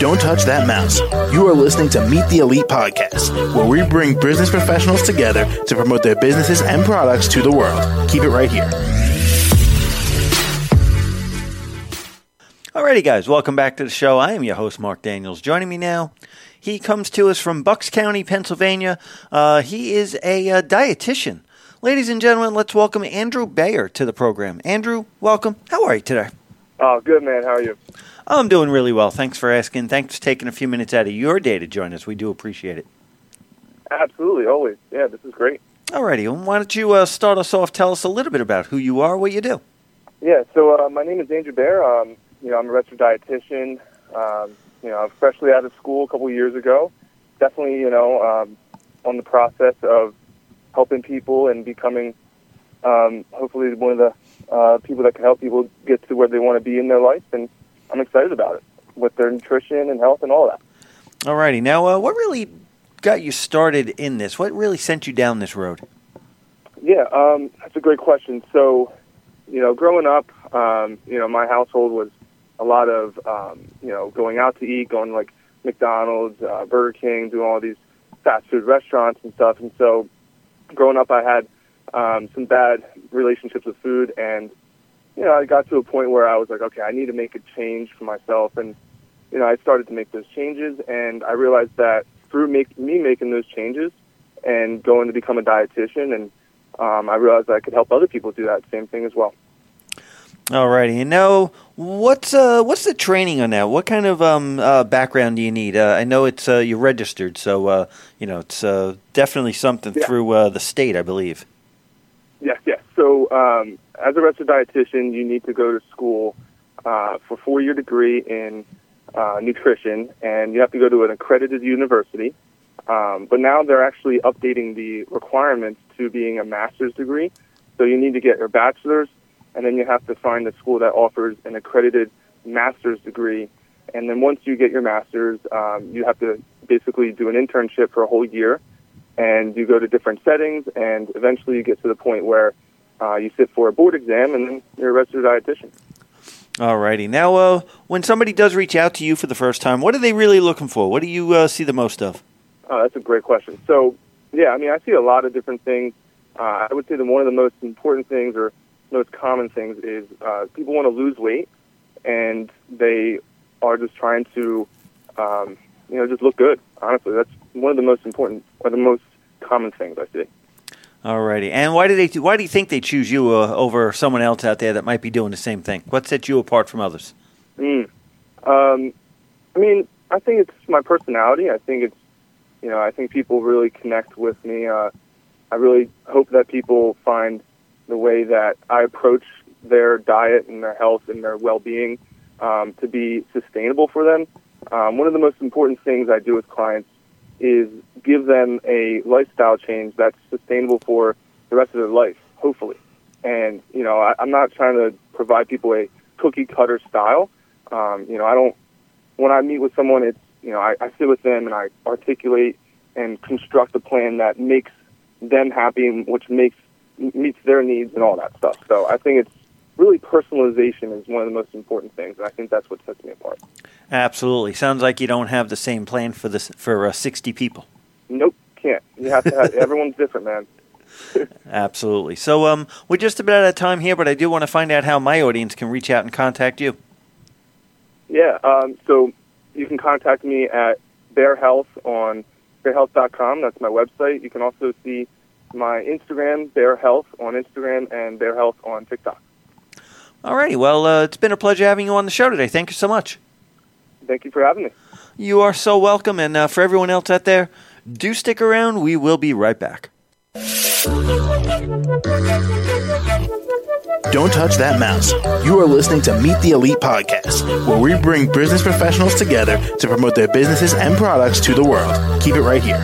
Don't touch that mouse. You are listening to Meet the Elite Podcast, where we bring business professionals together to promote their businesses and products to the world. Keep it right here. Alrighty, guys, welcome back to the show. I am your host, Mark Daniels. Joining me now, he comes to us from Bucks County, Pennsylvania. Uh, he is a uh, dietitian. Ladies and gentlemen, let's welcome Andrew Baer to the program. Andrew, welcome. How are you today? Oh, good, man. How are you? I'm doing really well. Thanks for asking. Thanks for taking a few minutes out of your day to join us. We do appreciate it. Absolutely, always. Yeah, this is great. Alrighty, well, why don't you uh, start us off? Tell us a little bit about who you are, what you do. Yeah, so uh, my name is Andrew Baer. Um, you know, I'm a registered dietitian. Um, you know, I'm freshly out of school a couple years ago. Definitely, you know, um, on the process of helping people and becoming, um, hopefully, one of the uh, people that can help people get to where they want to be in their life. And I'm excited about it with their nutrition and health and all that. Alrighty, now uh, what really got you started in this? What really sent you down this road? Yeah, um, that's a great question. So, you know, growing up, um, you know, my household was a lot of, um, you know, going out to eat, going to, like McDonald's, uh, Burger King, doing all these fast food restaurants and stuff. And so, growing up, I had um, some bad relationships with food, and you know, I got to a point where I was like, okay, I need to make a change for myself, and you know, I started to make those changes, and I realized that through make, me making those changes and going to become a dietitian, and um, I realized that I could help other people do that same thing as well. Alrighty, and now what's uh, what's the training on that? What kind of um, uh, background do you need? Uh, I know it's uh, you're registered, so uh, you know it's uh, definitely something Yeah. through uh, the state, I believe. Yes, yes. So, um, as a registered dietitian, you need to go to school uh, for a four-year degree in uh, nutrition, and you have to go to an accredited university. Um, but now they're actually updating the requirements to being a master's degree. So you need to get your bachelor's, and then you have to find a school that offers an accredited master's degree. And then once you get your master's, um, you have to basically do an internship for a whole year and you go to different settings, and eventually you get to the point where uh, you sit for a board exam, and then you're a registered dietitian. All righty. now uh, when somebody does reach out to you for the first time, what are they really looking for? What do you uh, see the most of? Oh, that's a great question. So, yeah, I mean, I see a lot of different things. Uh, I would say that one of the most important things or most common things is uh, people want to lose weight, and they are just trying to, um, you know, just look good. Honestly, that's one of the most important or the most common things I see. Alrighty, and why do they? Why do you think they choose you uh, over someone else out there that might be doing the same thing? What sets you apart from others? Mm. Um, I mean, I think it's my personality. I think it's, you know, I think people really connect with me. Uh, I really hope that people find the way that I approach their diet and their health and their well-being um, to be sustainable for them. Um, one of the most important things I do with clients is give them a lifestyle change that's sustainable for the rest of their life, hopefully. And you know, I, I'm not trying to provide people a cookie cutter style. Um, you know, I don't. When I meet with someone, it's you know, I, I sit with them and I articulate and construct a plan that makes them happy, and which makes meets their needs and all that stuff. So I think it's really personalization is one of the most important things, and I think that's what sets me apart. Absolutely, sounds like you don't have the same plan for this for uh, sixty people. Nope, can't. You have to. Have, everyone's different, man. Absolutely. So, um, we're just about out of time here, but I do want to find out how my audience can reach out and contact you. Yeah. Um, so you can contact me at Baer Health on baerhealth.com. That's my website. You can also see my Instagram, Baer Health on Instagram, and Baer Health on TikTok. Alrighty, well, uh, it's been a pleasure having you on the show today. Thank you so much. Thank you for having me. You are so welcome, and uh, for everyone else out there, do stick around. We will be right back. Don't touch that mouse. You are listening to Meet the Elite Podcast, where we bring business professionals together to promote their businesses and products to the world. Keep it right here.